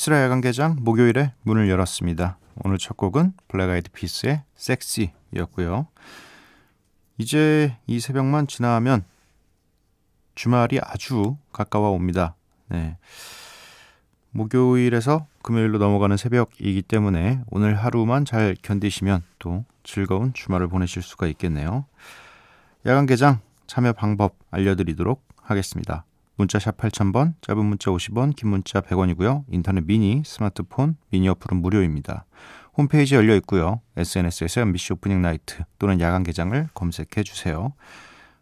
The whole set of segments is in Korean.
미쓰라 야간개장 목요일에 문을 열었습니다. 오늘 첫 곡은 블랙 아이드 피스의 Sexy였고요. 이제 이 새벽만 지나면 주말이 아주 가까워 옵니다. 네. 목요일에서 금요일로 넘어가는 새벽이기 때문에 오늘 하루만 잘 견디시면 또 즐거운 주말을 보내실 수가 있겠네요. 야간 개장 참여 방법 알려드리도록 하겠습니다. 문자 샵 8000번, 짧은 문자 50원, 긴 문자 100원이고요. 인터넷 미니, 스마트폰, 미니 어플은 무료입니다. 홈페이지 열려 있고요. SNS에서 MBC Opening Night 또는 야간 개장을 검색해 주세요.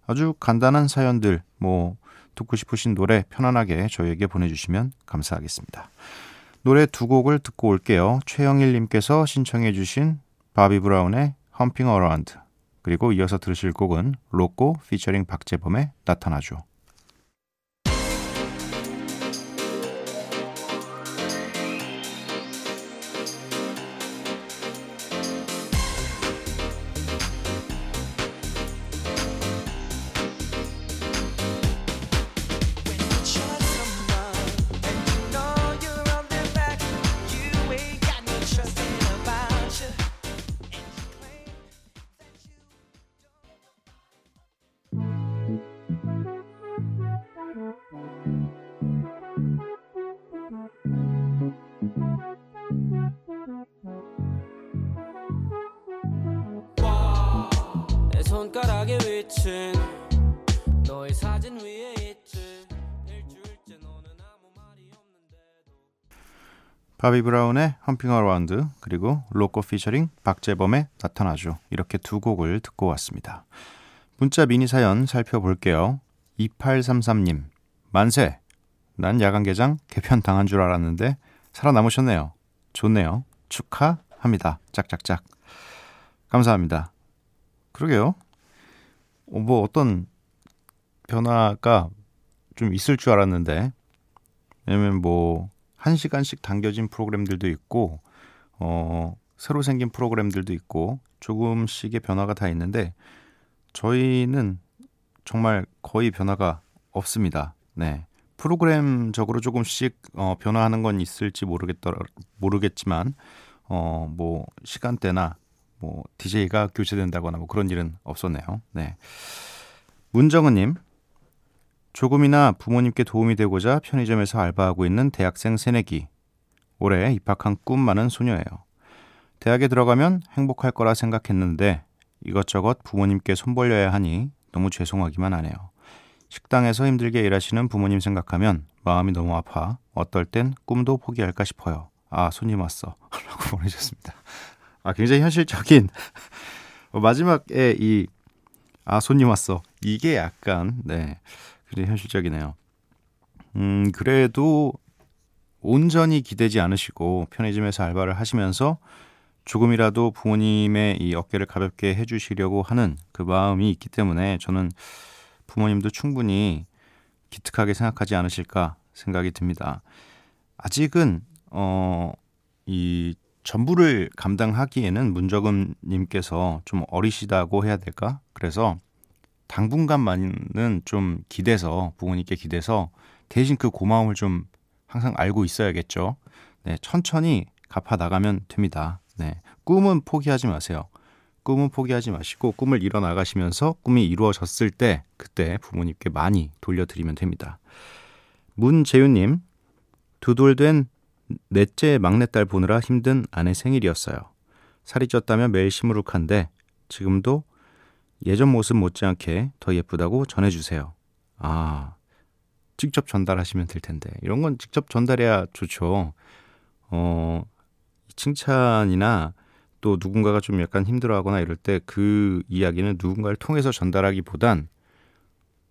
아주 간단한 사연들, 뭐 듣고 싶으신 노래 편안하게 저희에게 보내주시면 감사하겠습니다. 노래 두 곡을 듣고 올게요. 최영일님께서 신청해 주신 바비 브라운의 Humpin' Around 그리고 이어서 들으실 곡은 로꼬 피처링 박재범의 나타나줘. 위친 너의 사진 위에 있지 일주일째 너는 아무 말이 없는데도 바비 브라운의 Humpin' Around 그리고 로꼬 피처링 박재범의 나타나줘. 이렇게 두 곡을 듣고 왔습니다. 문자 미니 사연 살펴볼게요. 2833님 만세 난 야간 개장 개편 당한 줄 알았는데 살아남으셨네요. 좋네요. 축하합니다. 짝짝짝. 감사합니다. 그러게요. 어, 뭐 어떤 변화가 좀 있을 줄 알았는데 왜냐면 뭐 1시간씩 당겨진 프로그램들도 있고 어 새로 생긴 프로그램들도 있고 조금씩의 변화가 다 있는데 저희는 정말 거의 변화가 없습니다. 네. 프로그램적으로 조금씩 어, 변화하는 건 있을지 모르겠더 모르겠지만 어 뭐 시간대나 뭐 DJ가 교체된다거나 뭐 그런 일은 없었네요. 네. 문정은 님 조금이나 부모님께 도움이 되고자 편의점에서 알바하고 있는 대학생 새내기. 올해 입학한 꿈 많은 소녀예요. 대학에 들어가면 행복할 거라 생각했는데 이것저것 부모님께 손 벌려야 하니 너무 죄송하기만 하네요. 식당에서 힘들게 일하시는 부모님 생각하면 마음이 너무 아파 어떨 땐 꿈도 포기할까 싶어요. 아, 손님 왔어. 라고 보내주셨습니다. 아, 굉장히 현실적인 마지막에 이 아, 손님 왔어. 이게 약간 네. 굉장히 현실적이네요. 음, 그래도 온전히 기대지 않으시고 편의점에서 알바를 하시면서 조금이라도 부모님의 이 어깨를 가볍게 해주시려고 하는 그 마음이 있기 때문에 저는 부모님도 충분히 기특하게 생각하지 않으실까 생각이 듭니다. 아직은 어, 이 전부를 감당하기에는 문적음님께서 좀 어리시다고 해야 될까? 그래서 당분간만은 좀 기대서 부모님께 기대서 대신 그 고마움을 좀 항상 알고 있어야겠죠. 네, 천천히 갚아 나가면 됩니다. 네, 꿈은 포기하지 마세요. 꿈은 포기하지 마시고 꿈을 이뤄 나가시면서 꿈이 이루어졌을 때 그때 부모님께 많이 돌려드리면 됩니다. 문재윤님, 두돌된 넷째 막내딸 보느라 힘든 아내 생일이었어요. 살이 쪘다면 매일 시무룩한데 지금도 예전 모습 못지않게 더 예쁘다고 전해주세요. 아, 직접 전달하시면 될 텐데. 이런 건 직접 전달해야 좋죠. 어, 칭찬이나 또 누군가가 좀 약간 힘들어하거나 이럴 때 그 이야기는 누군가를 통해서 전달하기보단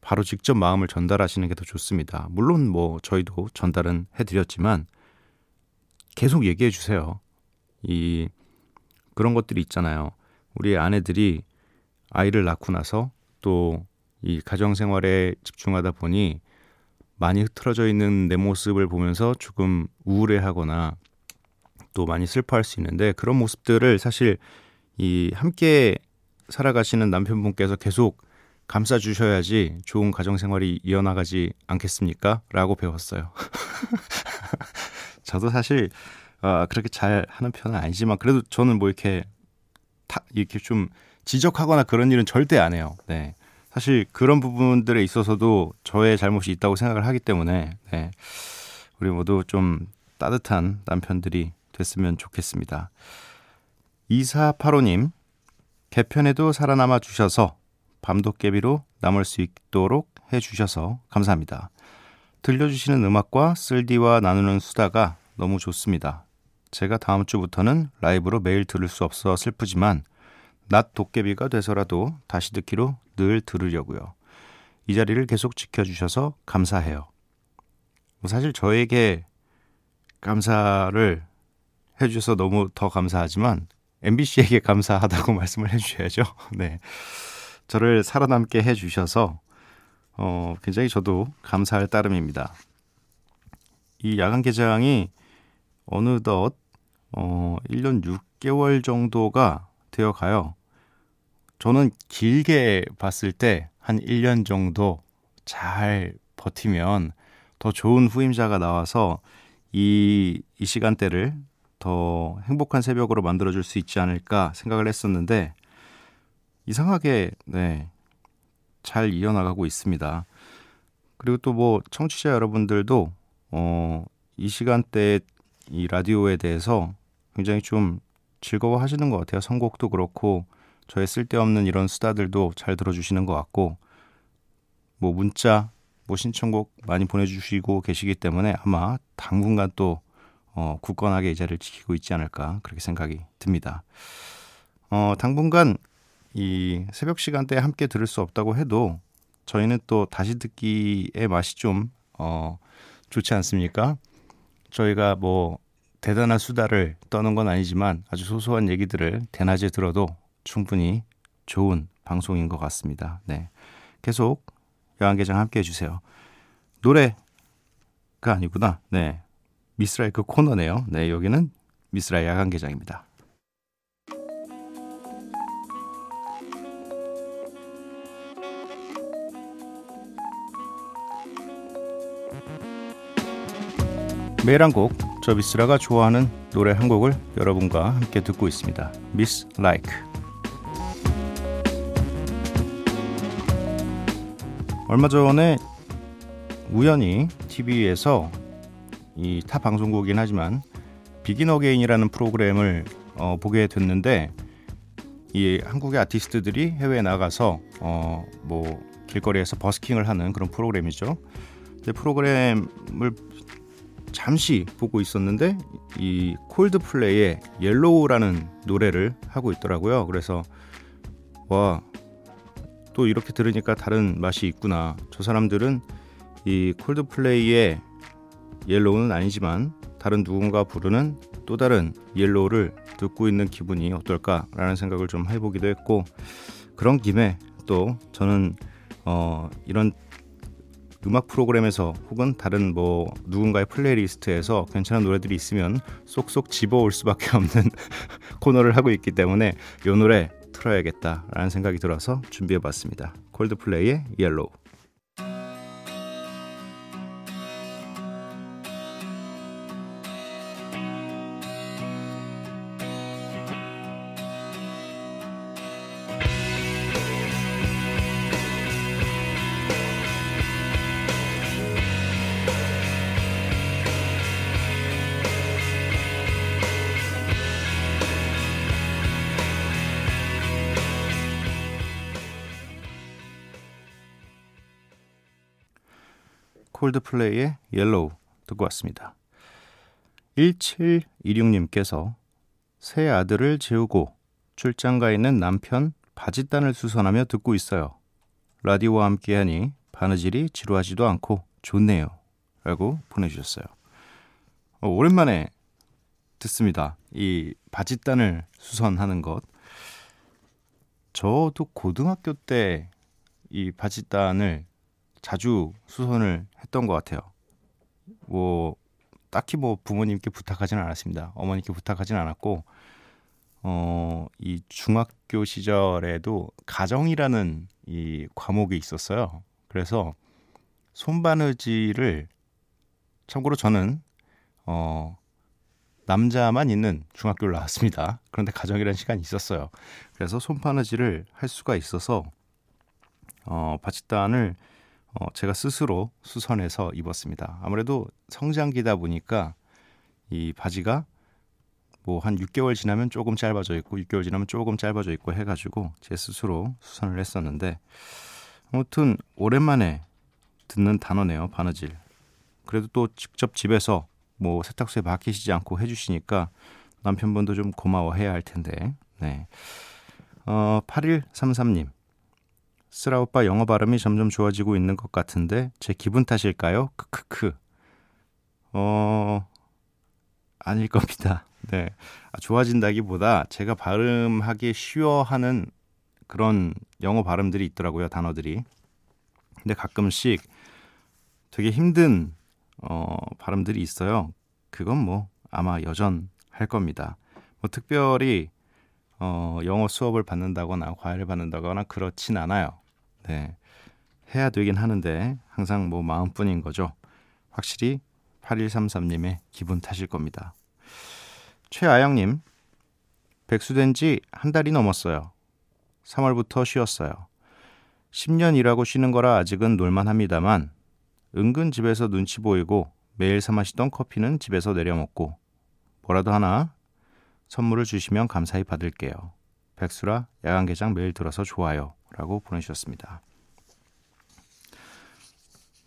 바로 직접 마음을 전달하시는 게 더 좋습니다. 물론 뭐 저희도 전달은 해드렸지만 계속 얘기해 주세요. 이 그런 것들이 있잖아요. 우리 아내들이 아이를 낳고 나서 또 이 가정 생활에 집중하다 보니 많이 흐트러져 있는 내 모습을 보면서 조금 우울해하거나 또 많이 슬퍼할 수 있는데 그런 모습들을 사실 이 함께 살아가시는 남편분께서 계속 감싸 주셔야지 좋은 가정 생활이 이어나가지 않겠습니까? 라고 배웠어요. 저도 사실 어, 그렇게 잘 하는 편은 아니지만 그래도 저는 뭐 이렇게 타, 이렇게 좀 지적하거나 그런 일은 절대 안 해요. 네. 사실 그런 부분들에 있어서도 저의 잘못이 있다고 생각을 하기 때문에 네. 우리 모두 좀 따뜻한 남편들이 됐으면 좋겠습니다. 2485님, 개편에도 살아남아 주셔서 밤도깨비로 남을 수 있도록 해 주셔서 감사합니다. 들려주시는 음악과 쓸디와 나누는 수다가 너무 좋습니다. 제가 다음 주부터는 라이브로 매일 들을 수 없어 슬프지만 낮 도깨비가 돼서라도 다시 듣기로 늘 들으려고요. 이 자리를 계속 지켜주셔서 감사해요. 뭐 사실 저에게 감사를 해주셔서 너무 더 감사하지만 MBC에게 감사하다고 말씀을 해주셔야죠. 네. 저를 살아남게 해주셔서 어, 굉장히 저도 감사할 따름입니다. 이 야간 개장이 어느덧 어, 1년 6개월 정도가 되어 가요. 저는 길게 봤을 때 한 1년 정도 잘 버티면 더 좋은 후임자가 나와서 이, 이 시간대를 더 행복한 새벽으로 만들어줄 수 있지 않을까 생각을 했었는데 이상하게 네, 잘 이어나가고 있습니다. 그리고 또 뭐 청취자 여러분들도 어, 이 시간대에 이 라디오에 대해서 굉장히 좀 즐거워 하시는 것 같아요. 선곡도 그렇고 저의 쓸데없는 이런 수다들도 잘 들어주시는 것 같고 뭐 문자 뭐 신청곡 많이 보내주시고 계시기 때문에 아마 당분간 또 어, 굳건하게 이 자리를 지키고 있지 않을까 그렇게 생각이 듭니다. 어, 당분간 이 새벽 시간대에 함께 들을 수 없다고 해도 저희는 또 다시 듣기의 맛이 좀 어, 좋지 않습니까? 저희가 뭐 대단한 수다를 떠는 건 아니지만 아주 소소한 얘기들을 대낮에 들어도 충분히 좋은 방송인 것 같습니다. 네. 계속 야간개장 함께 해주세요. 노래가 아니구나. 네. 미스라의 그 코너네요. 네. 여기는 미스라의 야간개장입니다. 매일 한 곡, 저 미스라가 좋아하는 노래 한 곡을 여러분과 함께 듣고 있습니다. Miss Like. 얼마 전에 우연히 TV에서 이 타 방송국이긴 하지만 비긴 어게인이라는 프로그램을 어, 보게 됐는데 이 한국의 아티스트들이 해외에 나가서 어, 뭐 길거리에서 버스킹을 하는 그런 프로그램이죠. 근데 프로그램을 잠시 보고 있었는데 이 Coldplay의 Yellow라는 노래를 하고 있더라고요. 그래서 와 또 이렇게 들으니까 다른 맛이 있구나. 저 사람들은 이 Coldplay의 Yellow는 아니지만 다른 누군가 부르는 또 다른 Yellow를 듣고 있는 기분이 어떨까라는 생각을 좀 해보기도 했고 그런 김에 또 저는 어 이런 음악 프로그램에서 혹은 다른 뭐 누군가의 playlist에서 괜찮은 노래들이 있으면 쏙쏙 집어올 수밖에 없는 코너를 하고 있기 때문에 이 노래 틀어야겠다라는 생각이 들어서 준비해봤습니다. Coldplay의 Yellow. Coldplay의 Yellow 듣고 왔습니다. 1726님께서 새 아들을 재우고 출장 가 있는 남편 바짓단을 수선하며 듣고 있어요. 라디오와 함께하니 바느질이 지루하지도 않고 좋네요. 라고 보내주셨어요. 어, 오랜만에 듣습니다. 이 바짓단을 수선하는 것. 저도 고등학교 때 이 바짓단을 자주 수선을 했던 것 같아요. 뭐 딱히 뭐 부모님께 부탁하지는 않았습니다. 어머니께 부탁하지는 않았고 어, 이 중학교 시절에도 가정이라는 이 과목이 있었어요. 그래서 손바느질을 참고로 저는 어 남자만 있는 중학교를 나왔습니다. 그런데 가정이라는 시간이 있었어요. 그래서 손바느질을 할 수가 있어서 어 바짓단을 어 제가 스스로 수선해서 입었습니다. 아무래도 성장기다 보니까 이 바지가 뭐 한 6개월 지나면 조금 짧아져 있고 6개월 지나면 조금 짧아져 있고 해가지고 제 스스로 수선을 했었는데 아무튼 오랜만에 듣는 단어네요 바느질 그래도 또 직접 집에서 뭐 세탁소에 맡기시지 않고 해주시니까 남편분도 좀 고마워해야 할 텐데 네. 어, 8133님 쓰라 오빠 영어 발음이 점점 좋아지고 있는 것 같은데 제 기분 탓일까요? 크크크 어 아닐 겁니다. 네. 아, 좋아진다기보다 제가 발음하기 쉬워하는 그런 영어 발음들이 있더라고요, 단어들이. 근데 가끔씩 되게 힘든 어, 발음들이 있어요. 그건 뭐 아마 여전할 겁니다. 뭐 특별히 어, 영어 수업을 받는다거나 과외를 받는다거나 그렇진 않아요. 네. 해야 되긴 하는데 항상 뭐 마음뿐인 거죠. 확실히 8133님의 기분 탓일 겁니다. 최아영님, 백수된 지 한 달이 넘었어요. 3월부터 쉬었어요. 10년 일하고 쉬는 거라 아직은 놀만 합니다만 은근 집에서 눈치 보이고 매일 사 마시던 커피는 집에서 내려 먹고 뭐라도 하나 선물을 주시면 감사히 받을게요. 백수라 야간 개장 매일 들어서 좋아요. 라고 보내주셨습니다.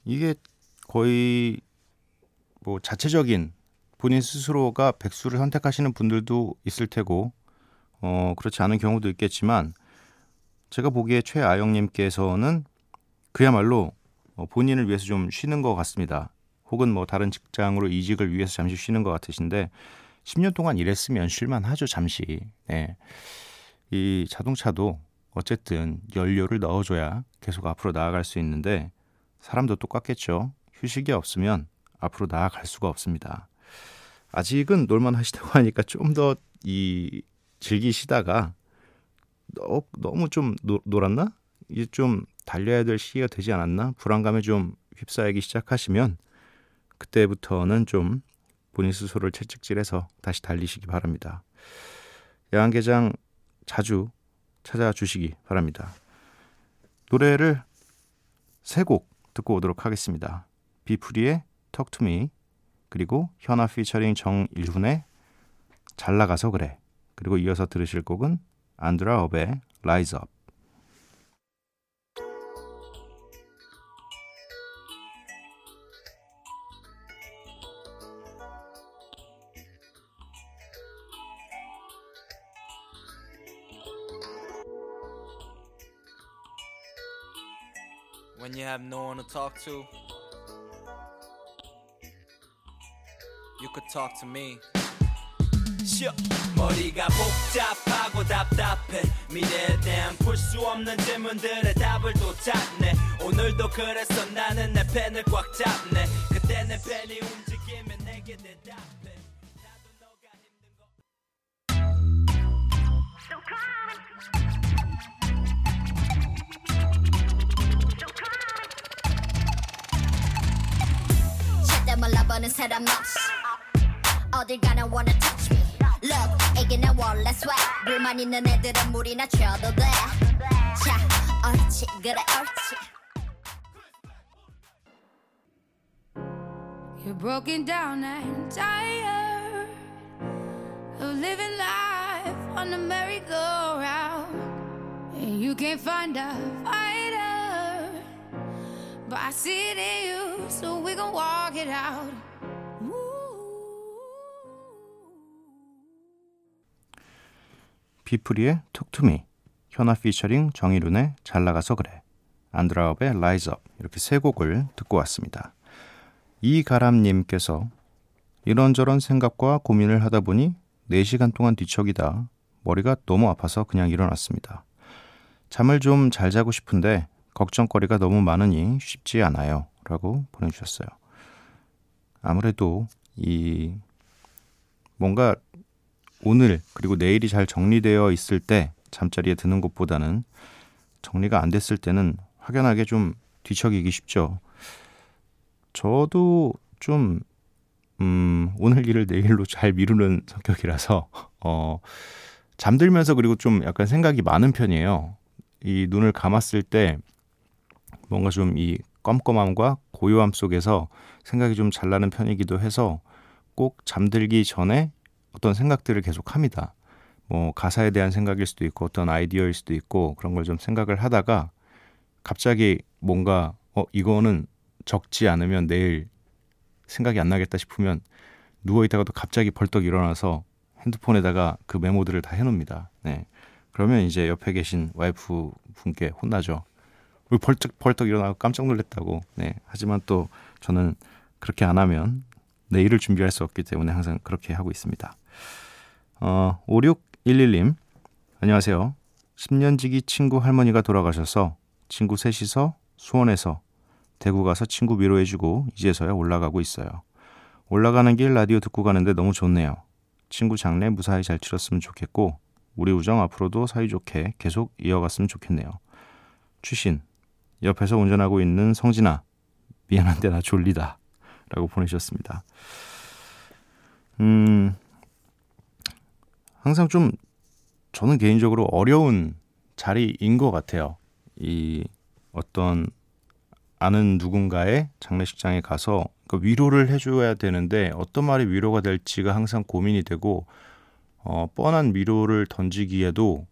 이게 거의 뭐 자체적인 본인 스스로가 백수를 선택하시는 분들도 있을 테고 어 그렇지 않은 경우도 있겠지만 제가 보기에 최아영님께서는 그야말로 어, 본인을 위해서 좀 쉬는 것 같습니다. 혹은 뭐 다른 직장으로 이직을 위해서 잠시 쉬는 것 같으신데 10년 동안 일했으면 쉴만 하죠 잠시. 네. 이 자동차도 어쨌든 연료를 넣어줘야 계속 앞으로 나아갈 수 있는데 사람도 똑같겠죠. 휴식이 없으면 앞으로 나아갈 수가 없습니다. 아직은 놀만 하시다고 하니까 좀 더 이 즐기시다가 너, 너무 좀 노, 놀았나? 이제 좀 달려야 될 시기가 되지 않았나? 불안감에 좀 휩싸이기 시작하시면 그때부터는 좀 본인 스스로를 채찍질해서 다시 달리시기 바랍니다. 야간개장 자주 찾아주시기 바랍니다. 노래를 세 곡 듣고 오도록 하겠습니다. 비프리의 Talk to Me 그리고 현아 피처링 정일훈의 잘 나가서 그래 그리고 이어서 들으실 곡은 안드라 업의 Rise Up talk to, you could talk to me. 머리가 복잡하고 답답해. 미래에 대한 풀 수 없는 질문들의 답을 또 찾네. 오늘도 그래서 나는 내 펜을 꽉 잡네. 그때 내 펜이 움직이면 내게 대답해. 나도 너가 힘든 거 절대 몰라보는 사람 없이 어딜 가나 wanna touch me Look 이게 내 원래 swag 불만 있는 애들은 물이나 쳐도 돼자 옳지 그래 옳지 You're broken down and tired of living life on the merry-go-round. And you can't find a fighter, But I see it in you, so we gon' walk it out. 비프리의 Talk to Me, 현아 피처링 정희룬의 잘 나가서 그래, Andra Day의 Rise Up 이렇게 세 곡을 듣고 왔습니다. 이가람님께서 이런저런 생각과 고민을 하다 보니 4시간 동안 뒤척이다 머리가 너무 아파서 그냥 일어났습니다. 잠을 좀 잘 자고 싶은데 걱정거리가 너무 많으니 쉽지 않아요. 라고 보내주셨어요. 아무래도 이 뭔가 오늘 그리고 내일이 잘 정리되어 있을 때 잠자리에 드는 것보다는 정리가 안 됐을 때는 확연하게 좀 뒤척이기 쉽죠. 저도 좀 음, 오늘 일을 내일로 잘 미루는 성격이라서 어 잠들면서 그리고 좀 약간 생각이 많은 편이에요. 이 눈을 감았을 때 뭔가 좀 이 껌껌함과 고요함 속에서 생각이 좀 잘 나는 편이기도 해서 꼭 잠들기 전에 어떤 생각들을 계속 합니다. 뭐 가사에 대한 생각일 수도 있고 어떤 아이디어일 수도 있고 그런 걸 좀 생각을 하다가 갑자기 뭔가 어 이거는 적지 않으면 내일 생각이 안 나겠다 싶으면 누워 있다가도 갑자기 벌떡 일어나서 핸드폰에다가 그 메모들을 다 해놓습니다. 네. 그러면 이제 옆에 계신 와이프 분께 혼나죠. 왜 벌떡 벌떡 일어나고 깜짝 놀랐다고. 네. 하지만 또 저는 그렇게 안 하면 내일을 준비할 수 없기 때문에 항상 그렇게 하고 있습니다. 어, 5611님, 안녕하세요. 10년 지기 친구 할머니가 돌아가셔서 친구 셋이서 수원에서 대구 가서 친구 위로해주고 이제서야 올라가고 있어요. 올라가는 길 라디오 듣고 가는데 너무 좋네요. 친구 장례 무사히 잘 치렀으면 좋겠고 우리 우정 앞으로도 사이좋게 계속 이어갔으면 좋겠네요. 추신 옆에서 운전하고 있는 성진아 미안한데 나 졸리다 라고 보내주셨습니다. 음 항상 좀 저는 개인적으로 어려운 자리인 것 같아요. 이 어떤 아는 누군가의 장례식장에 가서 그 위로를 해줘야 되는데 어떤 말이 위로가 될지가 항상 고민이 되고 어, 뻔한 위로를 던지기에도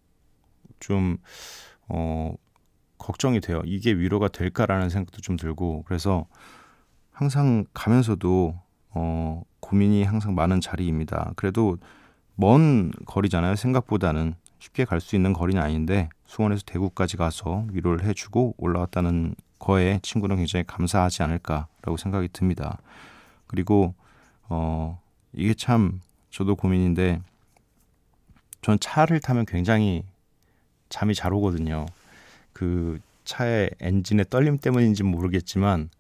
좀 어, 걱정이 돼요. 이게 위로가 될까라는 생각도 좀 들고 그래서 항상 가면서도 어, 고민이 항상 많은 자리입니다. 그래도 먼 거리잖아요. 생각보다는 쉽게 갈 수 있는 거리는 아닌데 수원에서 대구까지 가서 위로를 해주고 올라왔다는 거에 친구는 굉장히 감사하지 않을까라고 생각이 듭니다. 그리고 어 이게 참 저도 고민인데 전 차를 타면 굉장히 잠이 잘 오거든요. 그 차의 엔진의 떨림 때문인지 모르겠지만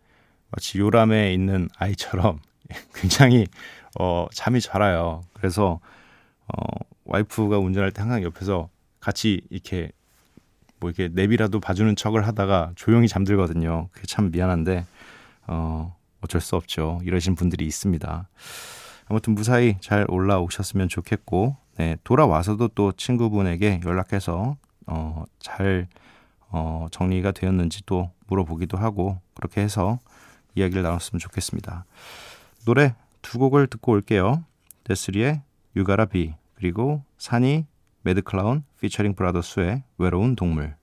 마치 요람에 있는 아이처럼 굉장히 어 잠이 잘 와요. 그래서 어 와이프가 운전할 때 항상 옆에서 같이 이렇게 뭐 이렇게 내비라도 봐주는 척을 하다가 조용히 잠들거든요. 그게 참 미안한데 어, 어쩔 수 없죠. 이러신 분들이 있습니다. 아무튼 무사히 잘 올라오셨으면 좋겠고 네, 돌아와서도 또 친구분에게 연락해서 어, 잘 어, 정리가 되었는지 또 물어보기도 하고 그렇게 해서 이야기를 나눴으면 좋겠습니다. 노래 두 곡을 듣고 올게요. 데스리의 유가라 비 그리고 산이 매드클라운 피처링 브라더스의 외로운 동물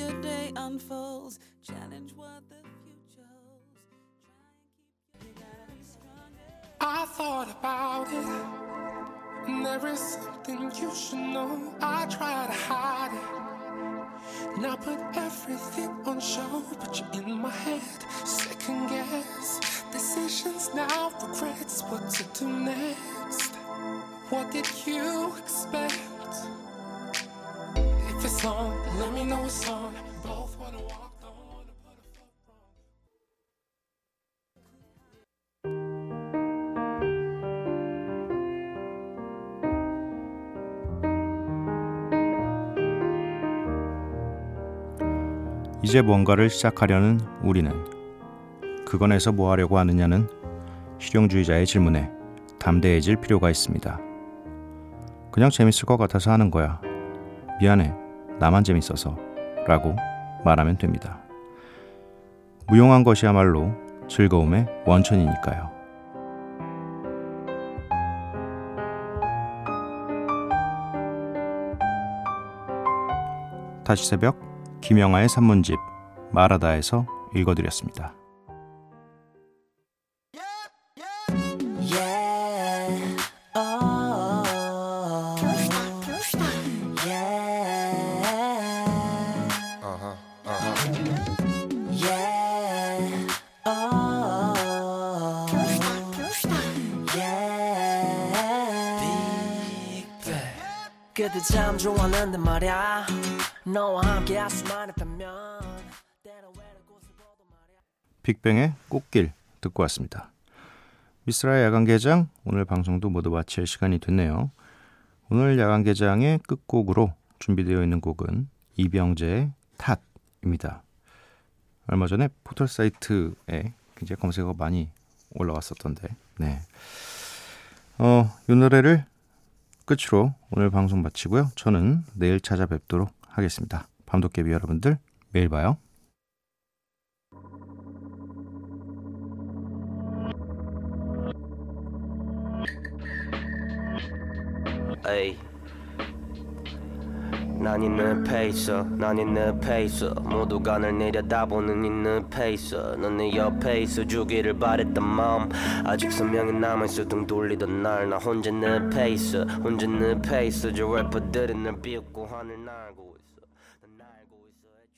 your day unfolds. Challenge what the future holds. I thought about it, and there is something you should know. I try to hide it, now put everything on show. but you're in my head, second guess decisions now, regrets what to do next. What did you expect? If it's on, let me know it's on. Both wanna walk. 이제 뭔가를 시작하려는 우리는 그건에서 뭐 하려고 하느냐는 실용주의자의 질문에 담대해질 필요가 있습니다. 그냥 재밌을 것 같아서 하는 거야. 미안해. 나만 재밌어서. 라고 말하면 됩니다. 무용한 것이야말로 즐거움의 원천이니까요. 다시 새벽 김영하의 산문집 마라다에서 읽어드렸습니다. 그때 참 좋았는데 말야 너와 함께 할 수만 있다면 때론 외롭고 슬퍼도 말야 빅뱅의 꽃길 듣고 왔습니다. 미스라 야간 개장 오늘 방송도 모두 마칠 시간이 됐네요. 오늘 야간 개장의 끝곡으로 준비되어 있는 곡은 이병재의 탓입니다. 얼마 전에 포털 사이트에 굉장히 검색어가 많이 올라왔었던데, 네. 어, 이 노래를 끝으로 오늘 방송 마치고요. 저는 내일 찾아뵙도록 하겠습니다. 밤도깨비 여러분들 매일 봐요. 에이 난 있는 페이서 난 있는 페이서. 모두가 날 내려다보는 있는 페이서. 넌내 옆에 있어 주기를 바랬던 마음. 아직 선명히 남아있어 등 돌리던 날. 나 혼자 내 페이서 혼자 내 페이서. 저 래퍼들은 날 비웃고 하늘 날고